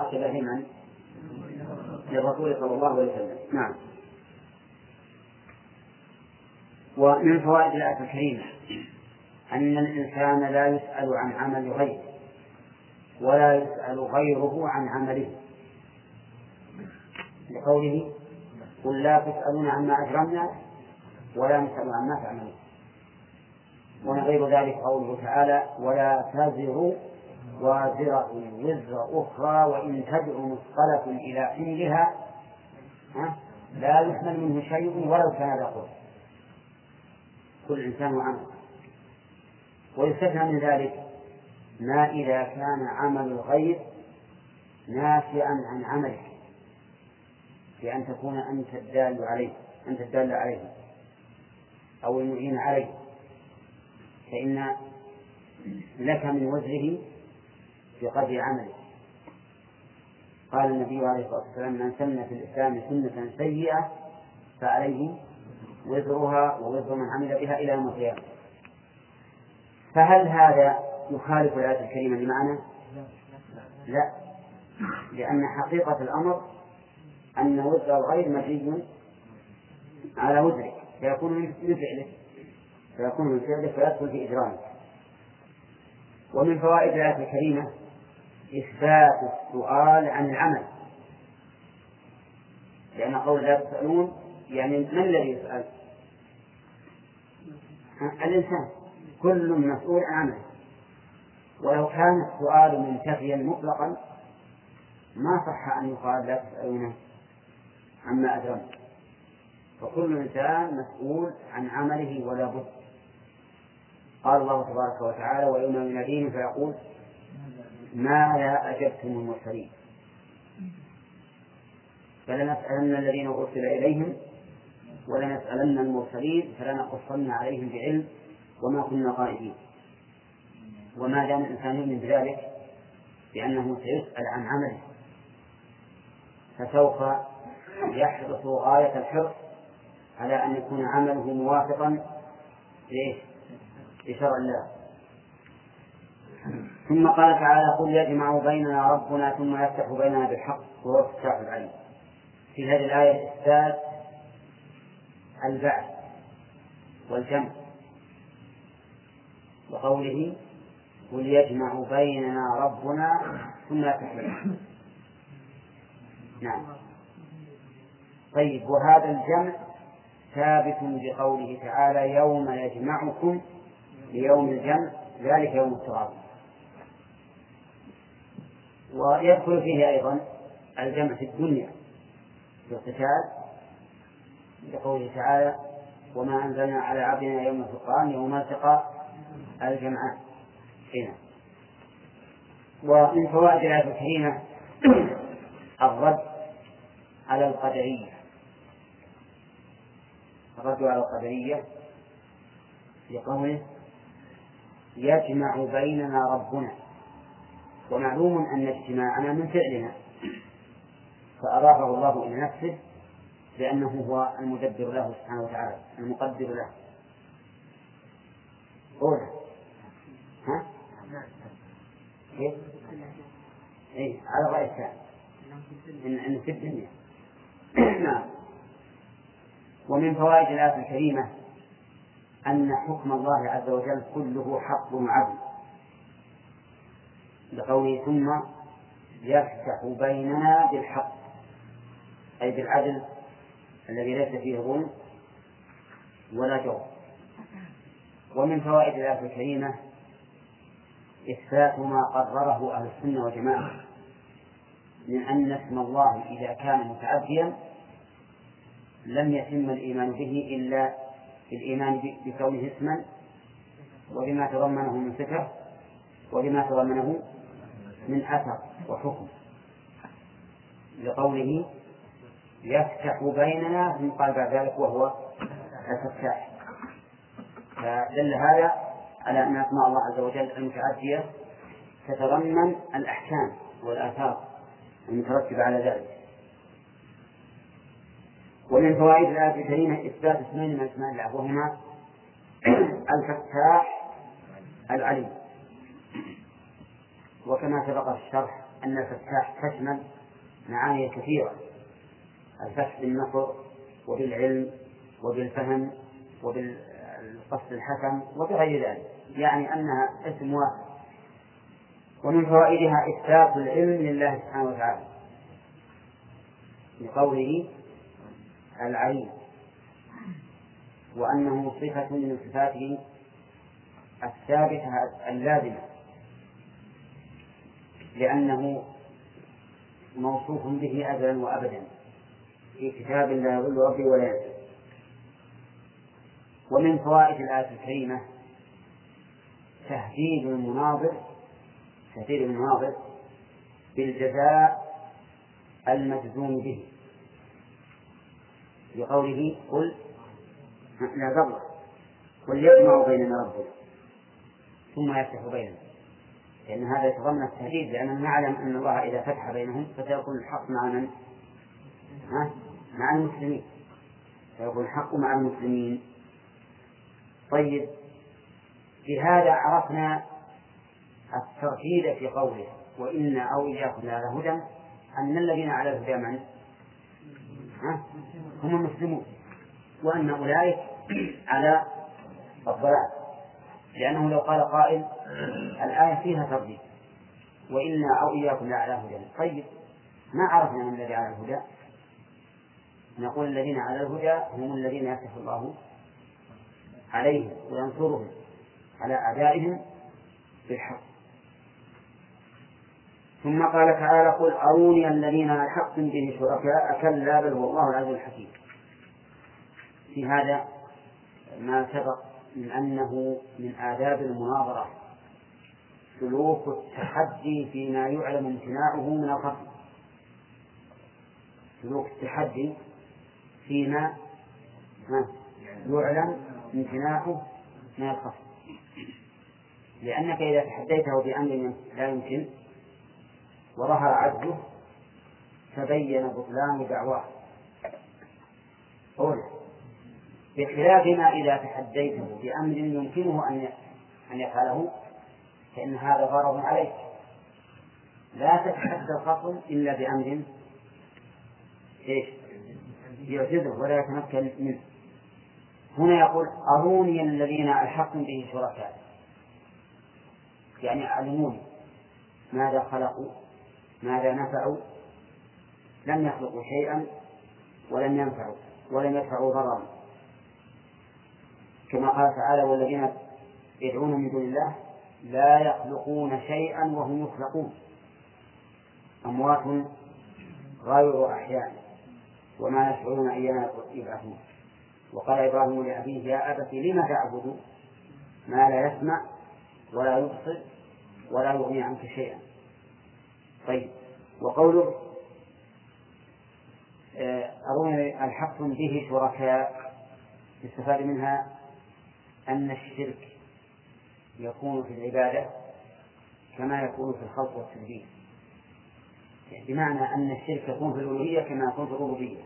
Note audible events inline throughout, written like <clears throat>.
أخذ لمن؟ للرسول صلى الله عليه وسلم. نعم. ومن فوائد الآية الكريمة أن الإنسان لا يسأل عن عمل غيره ولا يسأل غيره عن عمله. لقوله قل لا تسألون عما أجرمنا ولا نسأل عما تعملون. ومن غير ذلك قوله تعالى ولا تزر وازرة وزر أخرى وإن تدع مثقلة إلى حملها لا يحمل منه شيء ولو كان ذا كل إنسان وعمل ويستثنى من ذلك ما إذا كان عمل الغير نافعا عن عملك بأن تكون أنت الدال عليه أنت الدال عليه أو المعين عليه. فإن لك من وزره بقدر عمله. قال النبي عليه الصلاة والسلام من سن في الإسلام سنة سيئة فعليه وزرها ووزر من عمل بها إلى يوم القيامة. فهل هذا يخالف الآية الكريمة بمعنى؟ لا لأن حقيقة الأمر أن وزر الغير مبني على وزرك فيكون من فعله فيكون من فعله فيدخل في إجرامه ومن فوائد الآية الكريمة إثبات السؤال عن العمل. لأن قول لا تسألون يعني من الذي يسأل؟ الإنسان. كل مسؤول عن عمله. ولو كان السؤال منتفيا مطلقا ما صح أن يقال لا تسألونه عما أدرمت فكل إنسان مسؤول عن عمله ولا بد. قال الله تبارك وتعالى ويوم يناديهم فيقول ما لا أجبتم المرسلين. فلنسألن الذين أرسل إليهم ولنسألن المرسلين فلنقصن عليهم بعلم وما كنا غائبين. وما دام الإنسان يؤمن بذلك بأنه سيسأل عن عمله فسوف يحرص غاية الحرص على أن يكون عمله موافقا لشرع الله. ثم قال تعالى قل يجمع بيننا ربنا ثم يفتح بيننا بالحق وهو الفتاح العليم. في هذه الآية إثبات البعث والجمع. وقوله قل يجمع بيننا ربنا ثم يفتح بيننا. نعم. طيب وهذا الجمع ثابت بقوله تعالى يوم يجمعكم ليوم الجمع ذلك يوم التغابن. ويدخل فيه أيضا الجمع في الدنيا في القتال لقوله تعالى وما أنزلنا على عبدنا يوم الفرقان يوم التقى الجمعان هنا. ومن فوائد الآية الكريمة <clears throat> الرد على القدرية. الرد على القدرية لقوله يجمع بيننا ربنا. ومعلوم أن اجتماعنا من فعلنا فأضافه الله إلى نفسه لأنه هو المدبر له سبحانه وتعالى المقدر له. قول ها؟ كيف؟ إيه على رأي الثاني. إن, إن في الدنيا. <clears throat> نعم. ومن فوائد الآية الكريمة أن حكم الله عز وجل كله حق وعدل. لقوله ثم يفتح بيننا بالحق. أي بالعدل الذي ليس فيه ظلم ولا جور. ومن فوائد الآية الكريمة إثبات ما قرره أهل السنة والجماعة من أن اسم الله إذا كان متعديا لم يتم الإيمان به إلا بالإيمان بكونه اسما وبما تضمنه من صفة وبما تضمنه من أثر وحكم. لقوله يفتح بيننا ثم قال بعد ذلك وهو الفتاح. فدل هذا على أن أسماء الله عز وجل المتعدية تتضمن الأحكام والآثار المترتبة على ذلك. ومن فوائد الآية الكريمة إثبات اسمين من أسماء الله وهما <clears throat> الفتاح العليم. وكما سبق الشرح أن الفتاح تشمل معاني كثيرة الفتح بالنصر وبالعلم وبالفهم وبالقصد الحسن وبغير ذلك يعني أنها اسم واحد. ومن فوائدها إثبات العلم لله سبحانه وتعالى بقوله العليم وأنه صفة من صفاته الثابتة اللازمة لأنه موصوف به أزلا وأبدا. في كتاب لا يضل ربي ولا ينسى. ومن فوائد الآية الكريمة تهديد المناظر تهديد المناظر بالجزاء المجزوم به. بقوله قل لا ضر قل يجمع بيننا ربنا ثم يفتح بيننا. لأن هذا يتضمن التهديد لأننا نعلم أن الله إذا فتح بينهم فسيكون الحق مع من؟ ها؟ مع المسلمين سيكون الحق مع المسلمين طيب بهذا عرفنا الترتيب في قوله وإنا أو إياكم على هدى أن الذين على الهدى من؟ ها؟ هم المسلمون وأن أولئك على الضلال لأنه لو قال قائل الآية فيها ترتيب وإنا أو إياكم لعلى هدى. طيب ما عرفنا من الذي على الهدى؟ نقول الذين على الهدى هم الذين يفتح الله عليهم وينصرهم على أعدائهم بالحق. ثم قال تعالى قل أروني الذين ألحقتم به شركاء كلا بل هو الله العزيز الحكيم. في هذا ما سبق من أنه من آداب المناظرة. سلوك التحدي فيما يعلم امتناعه من الخصم سلوك التحدي فيما يعلم امتناعه من الخصم لأنك إذا تحديته بأمر لا يمكن وظهر عجزه تبين بطلان دعواه. أولا بخلاف ما إذا تحديته بأمر يمكنه أن أن يفعله فإن هذا غرض عليك. لا تتحدى الخصم إلا بأمر إيش؟ يعجزه ولا يتمكن منه. هنا يقول أروني الذين ألحقتم به شركاء. يعني علموني ماذا خلقوا ماذا نفعوا. لم يخلقوا شيئا ولم ينفعوا ولم يدفعوا ضررا. كما قال تعالى والذين يدعون من دون الله لا يخلقون شيئا وهم يخلقون. أموات غير أحياء وما يشعرون أيام يبعثون. وقال إبراهيم لأبيه يا أبت لم تعبد ما لا يسمع ولا يبصر ولا يغني عنك شيئا. طيب وقوله آه، أروني ألحقتم به شركاء يستفاد منها أن الشرك يكون في العبادة كما يكون في الخلق والتدبير. بمعنى أن الشرك يكون في الألوهية كما يكون في الربوبية.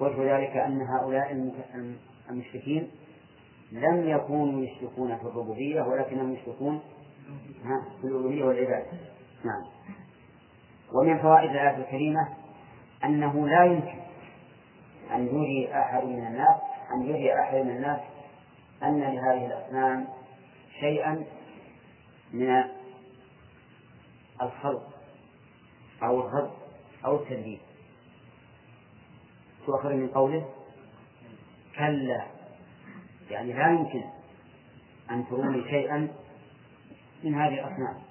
وجه ذلك أن هؤلاء المشركين لم يكونوا يشركون في الربوبية ولكنهم يشركون في الألوهية والعبادة. نعم. ومن فوائد الآية الكريمة أنه لا يمكن أن يري أحد من الناس أن يري أحد من الناس أن لهذه الأصنام شيئا من الخلق أو الرد أو التدبير تؤخذ من قوله؟ كلا. يعني لا يمكن أن تروني شيئا من هذه الأصنام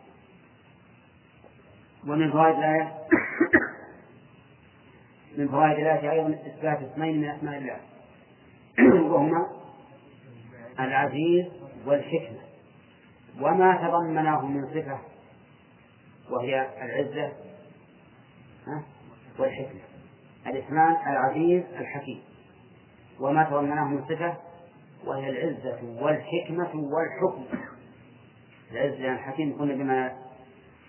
ومن فوائد الآية؟ من فوائد الآية أيضا إثبات اسمين من أسماء الله. <clears throat> وهما العزيز والحكمة. وما تضمناه من صفة وهي العزة والحكمة. الاسمان العزيز الحكيم. وما تضمناه من صفة وهي العزة والحكمة والحكم. العزة الحكيم يكون بما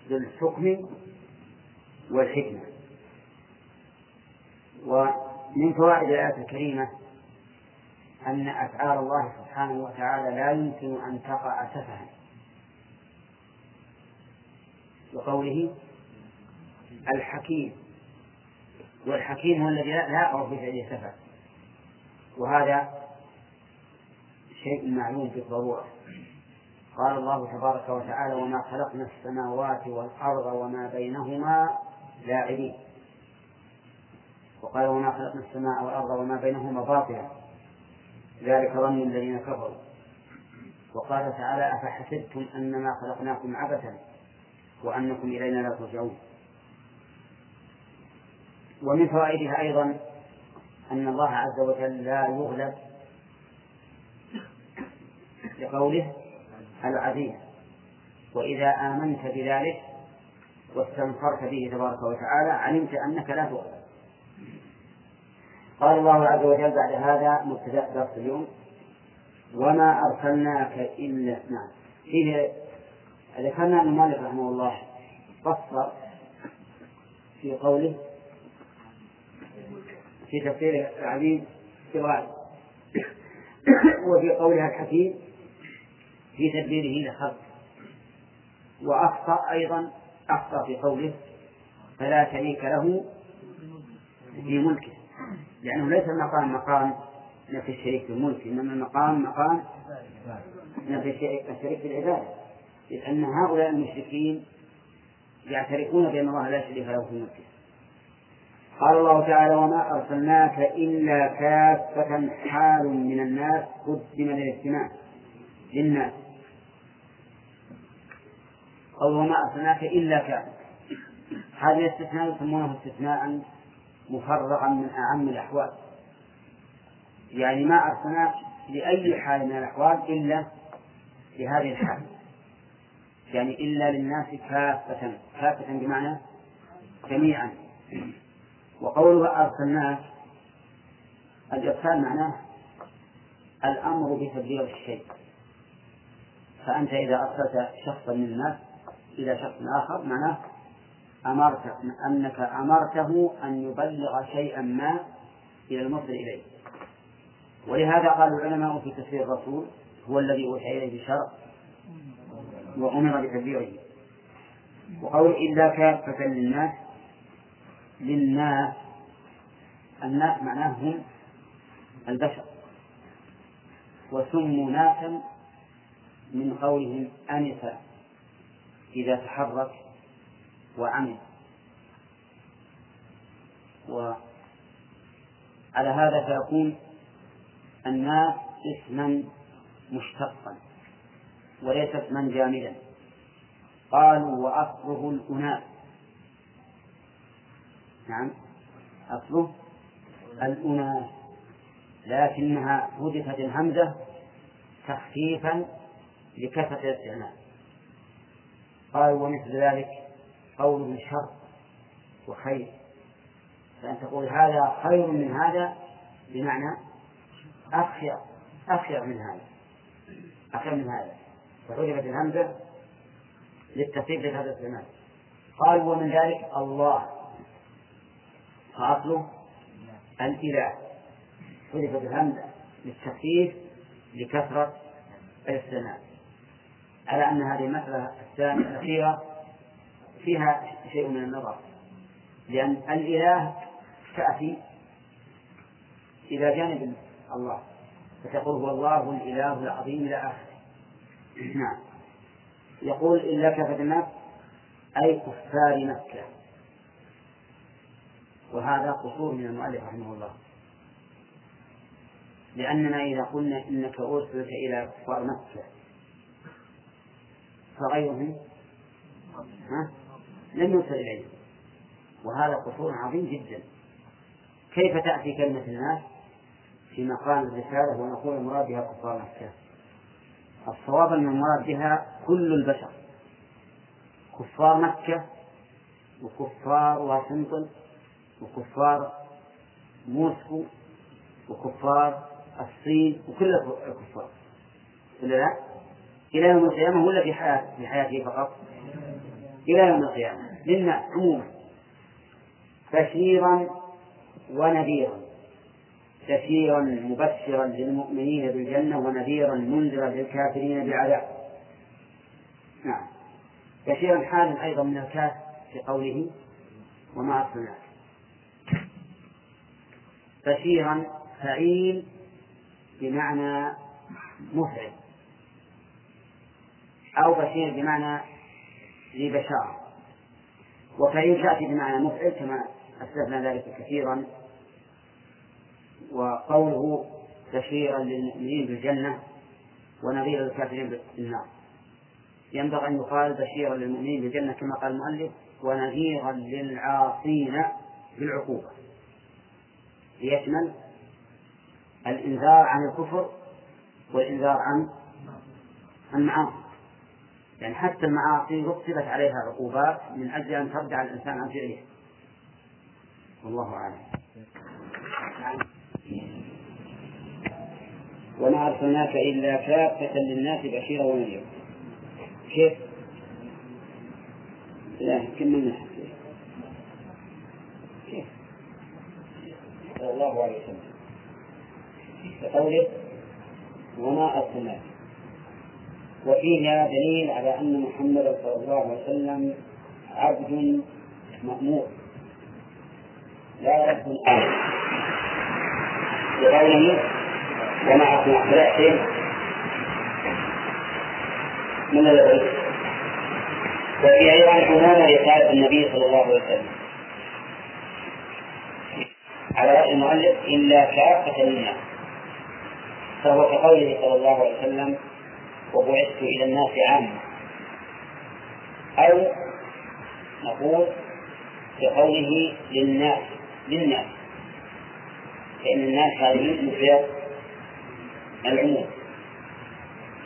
بالحكم والحكمة. ومن فوائد الآية الكريمة أن أفعال الله سبحانه وتعالى لا يمكن أن تقع سفها وقوله الحكيم. والحكيم هو الذي لا أعرف بفعله سفر وهذا شيء معلوم بالضرورة قال الله تبارك وتعالى وما خلقنا السماوات والأرض وما بينهما لاعبين. وقال وما خلقنا السماء والأرض وما بينهما باطلا. ذلك ظن الذين كفروا. وقال تعالى أفحسبتم أنما خلقناكم عبثا وأنكم إلينا لا ترجعون. ومن فوائدها أيضا أن الله عز وجل لا يغلب لقوله العزيز. وإذا آمنت بذلك واستنصرت به تبارك وتعالى علمت أنك لا تغلب. قال الله عز وجل بعد هذا مبتدأ درس اليوم. وما أرسلناك إلا نعم. فيه ذكرنا أن مالك رحمه الله قصر في قوله في تفسير العليم في وفي قولها الحكيم في تدبيره لخلق. وأخطأ أيضا أخطأ في قوله فلا شريك له في ملكه. لأنه ليس المقام مقام نفي الشريك في الملك إنما المقام مقام نفي الشريك في العبادة لأن هؤلاء المشركين يعترفون بأن الله لا شريك له في ملكه. قال الله تعالى وما أرسلناك إلا كافة حال من الناس قدم للاجتماع للناس. قال وما أرسلناك إلا كافة. هذا الاستثناء يسمونه استثناء مفرغا من أعم الأحوال. يعني ما أرسلناك لأي حال من الأحوال إلا لهذه الحال. يعني إلا للناس كافة كافة بمعنى جميعا. وقوله أرسلناك الإرسال معناه الأمر بتبليغ الشيء. فأنت إذا أرسلت شخصا من الناس إلى شخص آخر معناه أمرت أنك أمرته أن يبلغ شيئا ما إلى المصل إليه. ولهذا قال العلماء في تفسير الرسول هو الذي أوحي إليه بشرع وأمر بتبليغه. وقول إلا كافة للناس للناس الناس معناه هم البشر. وسموا ناسا من قولهم أنف إذا تحرك وعمل وعلى هذا فيكون الناس اسما مشتقا وليس اسما جامدا. قالوا وأصله الأناس. نعم. أصله الأناس. لكنها حذفت الهمزة تخفيفا لكثرة الاستعمال. قالوا ومثل ذلك قول شر وخير. فأن تقول هذا خير من هذا بمعنى أخير أخير من هذا أخير من هذا. فحذفت الهمزة للتخفيف لهذا الاستعمال قالوا ومن ذلك الله. فأصله الإله. حذفت الهمزة للتخفيف لكثرة الاستعمال على أن هذه المسألة الثانية الأخيرة فيها شيء من النظر. لأن الإله تأتي إلى جانب الله فتقول هو الله الإله العظيم إلى آخره. نعم. يقول إلا كفة الناس أي كفار مكة وهذا قصور من المؤلف رحمه الله. لأننا إذا قلنا إنك أرسلت إلى كفار مكة فغيرهم؟ ها؟ لم يرسل إليه. وهذا قصور عظيم جدا. كيف تأتي كلمة الناس في مقام الرسالة ونقول المراد بها كفار مكة؟ الصواب أن المراد بها كل البشر. كفار مكة وكفار واشنطن وكفار موسكو وكفار الصين وكل الكفار. ولا لا؟ إلى يوم القيامة ولا في حياته فقط؟ إلى يوم القيامة. للناس عموما. بشيرا ونذيرا. بشيرا مبشرا للمؤمنين بالجنة ونذيرا منذرا للكافرين بالعذاب. نعم. بشيرا حال أيضا من الكاف في قوله وما أرسلناك. بشيرا فعيل بمعنى مفعل. أو بشير بمعنى ذي بشارة. وفعيل تأتي بمعنى مفعل كما أسلفنا ذلك كثيرا. وقوله بشيرا للمؤمنين بالجنة ونذيرا للكافرين بالنار. ينبغي أن يقال بشيرا للمؤمنين بالجنة كما قال المؤلف ونذيرا للعاصين بالعقوبة. ليشمل الإنذار عن الكفر والإنذار عن المعاصي. يعني حتى المعاصي رتبت عليها عقوبات من أجل أن تردع الإنسان عن فعله. والله أعلم. وما أرسلناك إلا كافة للناس بشيرا ونذيرا. كيف؟ لا كملنا كيف؟ صلى الله عليه وسلم. بقوله وما أرسلناك. وفيها دليل على أن محمدا صلى الله عليه وسلم عبد مأمور. لا رب بقوله وما أرسلناك لا من الذي وفي أيضا عموم رسالة النبي صلى الله عليه وسلم. على رأي المؤلف إلا كافة للناس. فهو كقوله صلى الله عليه وسلم وبعثت إلى الناس عامة. أو نقول بقوله للناس للناس. لأن الناس هذه مفرد العموم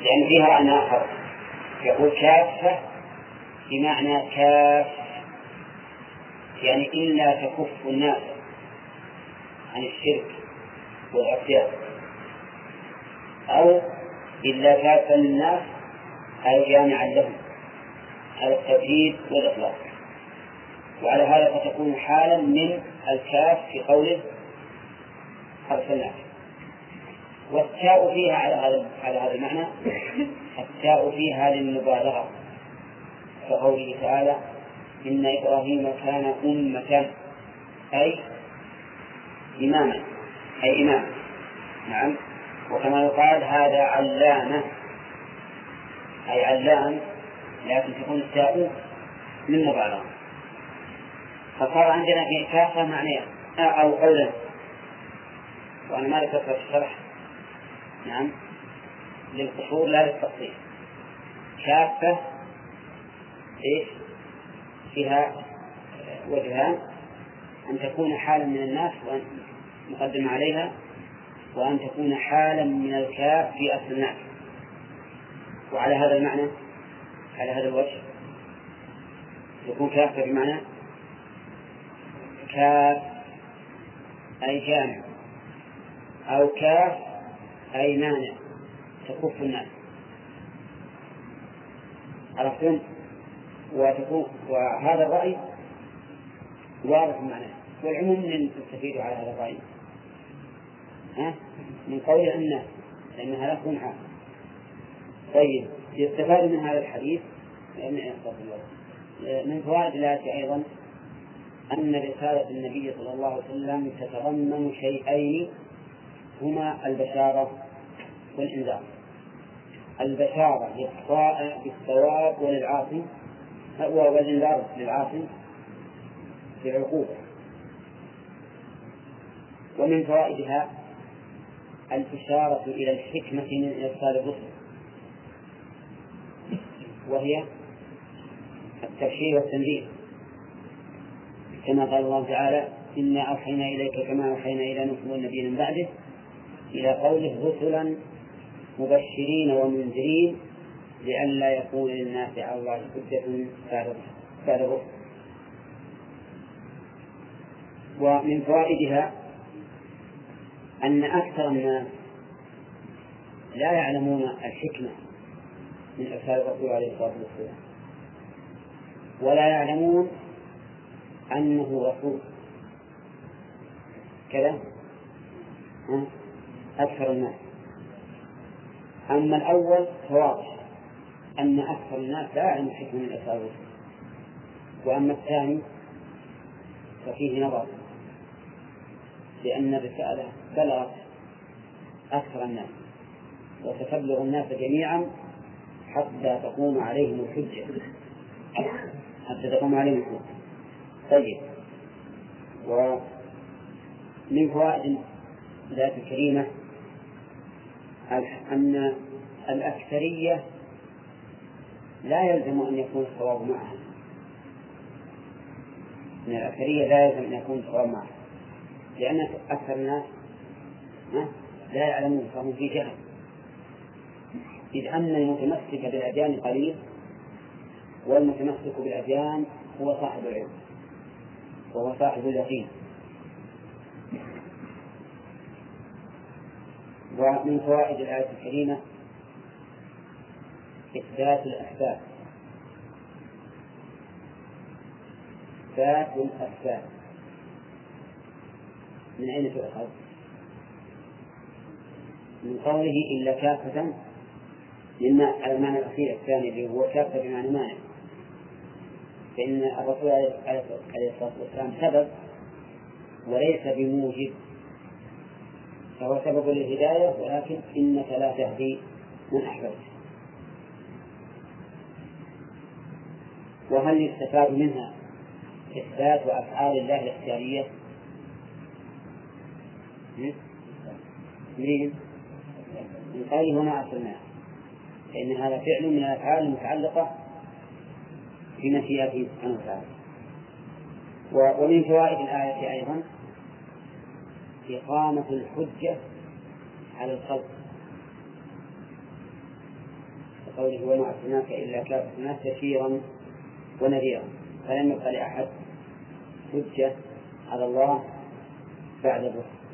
لأن فيها معنى آخر يقول كافة بمعنى كاف. يعني إلا تكف الناس عن الشرك والعصيان أو إلا كافا للناس أي جامعا لهم على التوحيد والإخلاص وعلى هذا فتكون حالا من الكاف في قوله أرسلناك والتاء فيها على هذا على هذا المعنى التاء فيها للمبالغة. كقوله تعالى إن إبراهيم كان أمة أي إماما أي إمام. نعم. وكما يقال هذا علامة أي علام لكن تكون التاء من مبالغة. فصار عندنا في كافة معنيين أو قولا وأنا ما ذكرت الشرح. نعم. للقصور لا للتقصير كافة إيش؟ فيها وجهان. أن تكون حالا من الناس وأن مقدم عليها وأن تكون حالا من الكاف في أصل الناس وعلى هذا المعنى على هذا الوجه يكون كاف بمعنى كاف أي جامع أو كاف أي مانع تكف الناس عرفتم؟ وتكون وهذا الرأي واضح معناه والعموم من تستفيد على هذا الرأي؟ من قول الناس لأنها لا عام طيب يستفاد من هذا الحديث؟ من فوائد الآية أيضا أن رسالة النبي صلى الله عليه وسلم تتضمن شيئين هما البشارة والإنذار. البشارة للطائع بالثواب وللعاصي والإنذار للعاصي بالعقوبة ومن فوائدها الإشارة إلى الحكمة من إرسال الرسل. وهي التبشير والتنذير كما قال الله تعالى إنا أوحينا إليك كما أوحينا إلى نوح والنبي من بعده إلى قوله رسلا مبشرين ومنذرين لئلا يكون للناس على الله حجة بعد الرسل ومن فوائدها أن أكثر الناس لا يعلمون الحكمة من إرسال الرسول عليه الصلاة والسلام. ولا يعلمون أنه رسول. كذا؟ أكثر الناس. أما الأول فواضح أن أكثر الناس لا يعلم الحكمة من الإرسال الرسل وأما الثاني ففيه نظر. لأن الرسالة بلغت أكثر الناس وستبلغ الناس جميعا حتى تقوم عليهم الحجة. حتى تقوم عليهم الحجة. طيب. ومن فوائد ذات الكريمة أن الأكثرية لا يلزم أن يكون الصواب معها. من الأكثرية لا يلزم أن يكون الصواب معها. لأن أكثر الناس لا يعلمون فهم في جهل. إذ أن المتمسك بالأديان قليل والمتمسك بالأديان هو صاحب العلم وهو صاحب اليقين. ومن فوائد الآية الكريمة إثبات الأسباب إثبات الأسباب من أين تؤخذ؟ من قوله إلا كافة لما المعنى الأخير الثاني اللي هو كافة بمعنى مانع فإن الرسول عليه الصلاة والسلام سبب وليس بموجب فهو سبب للهداية ولكن إنك لا تهدي من أحببت وهل يستفاد منها إثبات أفعال الله الاختيارية؟ من قوله هنا أرسلناه فإن هذا فعل من الأفعال المتعلقة بمشيئته سبحانه وتعالى. ومن فوائد الآية أيضا إقامة الحجة على الخلق. وقوله وما أرسلناك إلا كافة بشيرا ونذيرا فلم يبق لأحد حجة على الله بعد الرسل.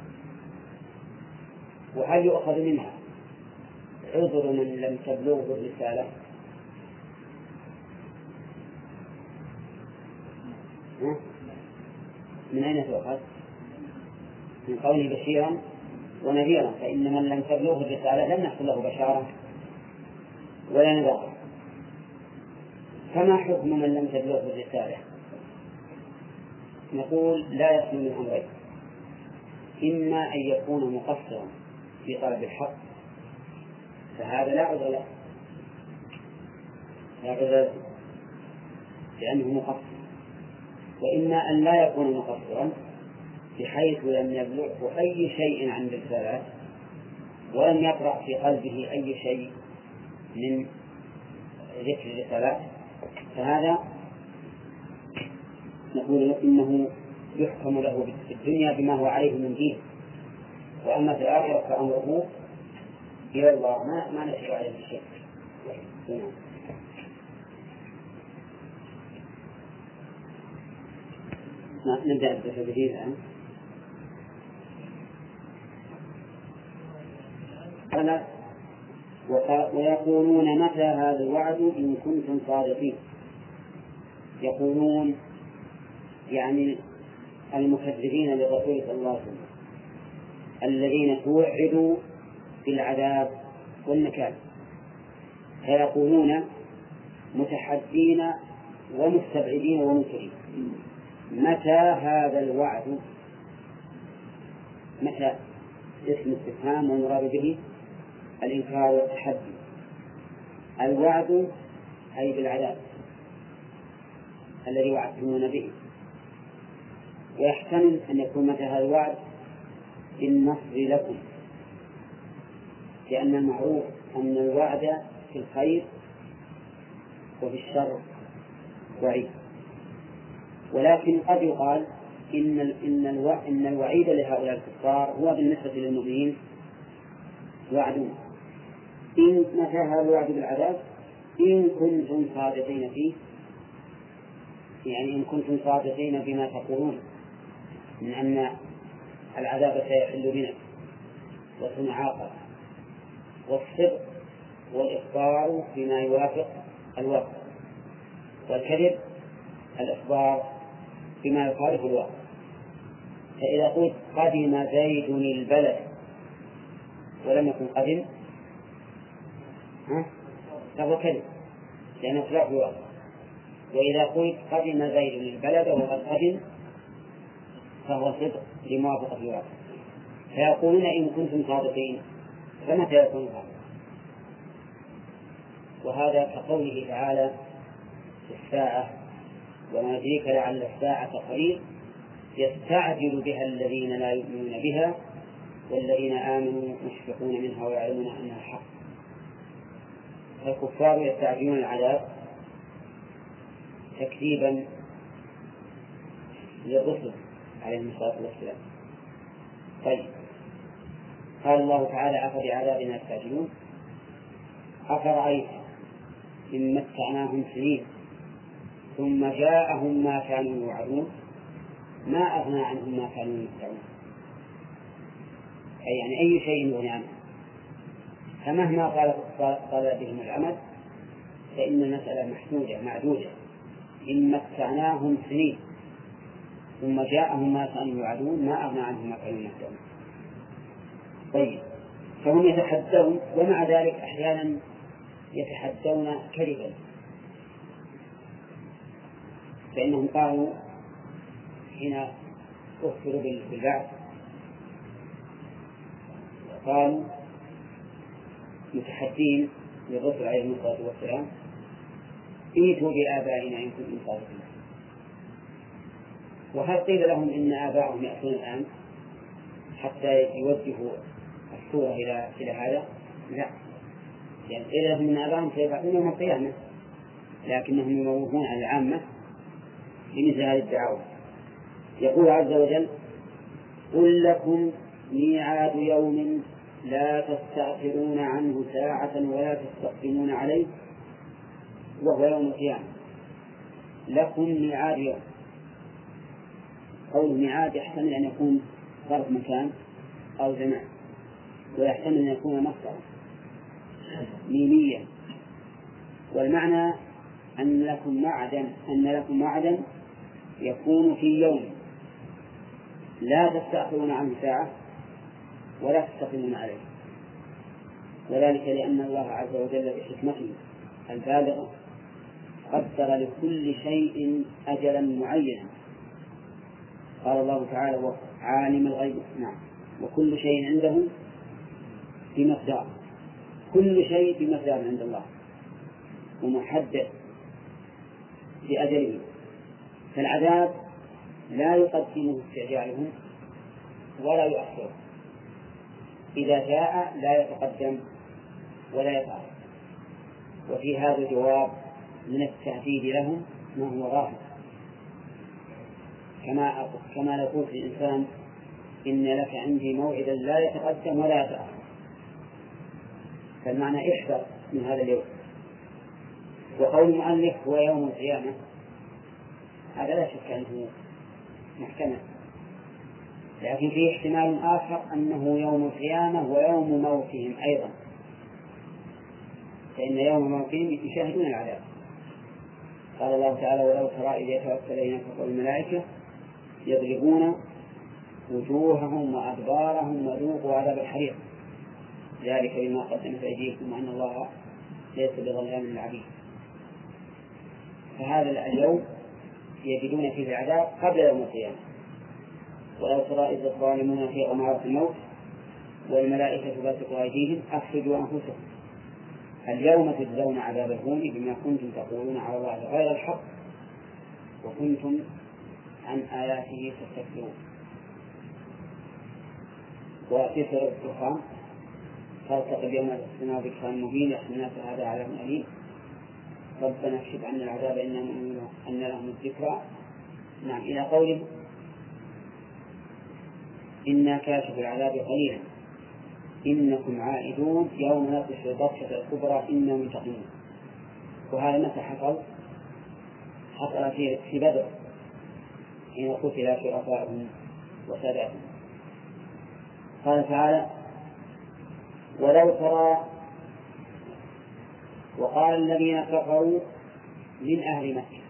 وهل يؤخذ منها؟ عذر من لم تبلغه الرسالة. من أين تؤخذ؟ من قوله بشيرا ونذيرا فإن من لم تبلغه الرسالة لم يحصل له بشارة ولا نذارة فما حكم من لم تبلغه الرسالة؟ نقول لا يخلو من أمرين. إما أن يكون مقصرا في طلب الحق. فهذا لا عذر له. لا عذر له. لأنه مقصر. وإما أن لا يكون مقصرا بحيث لم يبلغه أي شيء عن الرسالات ولم يطرأ في قلبه أي شيء من ذكر الرسالات فهذا نقول إنه يحكم له في الدنيا بما هو عليه من دين. وأما في الآخرة فأمره إلى الله. ما ما نشر عليه شيء نبدأ الدرس الجديد الآن. قال ويقولون متى هذا الوعد إن كنتم صادقين؟ يقولون يعني المكذبين للرسول صلى الله عليه وسلم. الذين توعدوا بالعذاب والنكال فيقولون متحدين ومستبعدين ومنكرين. متى هذا الوعد؟ متى اسم استفهام والمراد به؟ الإنكار والتحدي. الوعد أي بالعذاب الذي وعدتمون به. ويحتمل أن يكون متى هذا الوعد؟ بالنصر لكم. لأن المعروف أن الوعد في الخير وفي الشر وعيد. ولكن قد يقال إن إن إن الوعيد لهؤلاء الكفار هو بالنسبة للمؤمنين وعد. إن متى هذا الوعد بالعذاب؟ إن كنتم صادقين فيه. يعني إن كنتم صادقين بما تقولون. من أن العذاب سيحل بنا وسنعاقب والصدق والإخبار بما يوافق الواقع والكذب الإخبار بما يخالف الواقع فإذا قلت قدم زيد البلد ولم يكن قدم فهو كذب لأن خلاف الوقت. وإذا قلت قدم زيد البلد وقد قدم فهو صدق لموافقة الواقع فيقولون إن كنتم صادقين فمتى يكون هذا؟ وهذا كقوله تعالى في الساعة وما يدريك لعل الساعة قريب يستعجل بها الذين لا يؤمنون بها والذين آمنوا مشفقون منها ويعلمون أنها حق. فالكفار يستعجلون العذاب تكذيبا للرسل. عليهم الصلاة والسلام. طيب. قال الله تعالى أفبعذابنا يستعجلون أفرأيت إن متعناهم سنين ثم جاءهم ما كانوا يوعدون ما أغنى عنهم ما كانوا يمتعون أي يعني أي شيء يغني عنهم فمهما طال طال بهم العمل فإن المسألة محدودة معدودة. إن متعناهم سنين ثم جاءهم ما كانوا يوعدون ما أغنى عنهم ما كانوا يمتعون طيب فهم يتحدون ومع ذلك أحيانا يتحدون كذبا. فإنهم قالوا حين أخبروا بالبعث قالوا متحدين للرسل عليهم الصلاة والسلام ائتوا بآبائنا إن كنتم صادقين. وهل قيل لهم إن آباءهم يأتون الآن حتى يوجهوا الصورة إلى إلى هذا؟ لا. يعني قيل لهم إن آباءهم سيبعثون يوم القيامة لكنهم يموهون على العامة بمثل هذه الدعاوى يقول عز وجل قل لكم ميعاد يوم لا تستأخرون عنه ساعة ولا تستقدمون عليه وهو يوم القيامة. لكم ميعاد يوم. قول ميعاد يحتمل أن يكون ظرف مكان أو زمان ويحتمل أن يكون مصدرا ميميا والمعنى أن لكم معدا أن لكم معدا يكون في يوم لا تستأخرون عنه ساعة ولا تستقيمون عليه. وذلك لأن الله عز وجل بحكمته البالغة قدر لكل شيء أجلا معينا. قال الله تعالى عالم الغيب. نعم. وكل شيء عنده بمقدار. كل شيء بمقدار عند الله. ومحدد بأجله فالعذاب لا يقدمه استعجالهم ولا يؤخره. إذا جاء لا يتقدم ولا يتأخر. وفي هذا جواب من التهديد لهم ما هو ظاهر كما كما نقول في الإنسان إن لك عندي موعدا لا يتقدم ولا يتأخر. فالمعنى احذر من هذا اليوم. وقول المؤلف هو يوم القيامة هذا لا شك أنه محتمل. لكن فيه احتمال آخر أنه يوم القيامة ويوم موتهم أيضا. فإن يوم موتهم يشاهدون العذاب. قال الله تعالى ولو ترى إذ يتوفى الذين كفروا الملائكة يضربون وجوههم وأدبارهم وذوقوا عذاب الحريق. ذلك بما قدمت أيديكم وأن الله ليس بظلام للعبيد. فهذا اليوم يجدون فيه العذاب قبل يوم القيامة. ولو ترى إذ الظالمون في غمارة الموت والملائكة باسطوا أيديهم أخرجوا أنفسكم اليوم تجزون عذاب الهون بما كنتم تقولون على الله غير الحق. وكنتم عن آياته تستكبرون. وفي الدخان فارتقب اليوم السماء بكفان مبين يحمل الناس هذا على أليم. ربنا اكشف عنا العذاب إنا مؤمنون أن لهم الذكرى. نعم إلى قوله إنا كاشف العذاب قليلا. إنكم عائدون يوم نبطش البطشة الكبرى إنا منتقمون وهذا متى حصل؟ حصل في بدر. حين قتل شرفاءهم وساداتهم قال تعالى ولو ترى وقال الذين كفروا من أهل مكة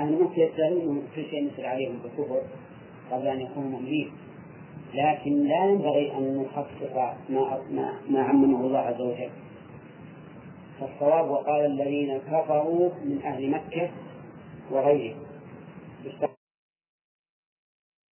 أهل مكة يستاهلون كل شيء يسأل عليهم بالكفر قبل أن يكونوا مؤمنين. لكن لا ينبغي أن نخصص ما ما, ما عممه الله عز وجل. فالصواب وقال الذين كفروا من أهل مكة وغيرهم. Mr.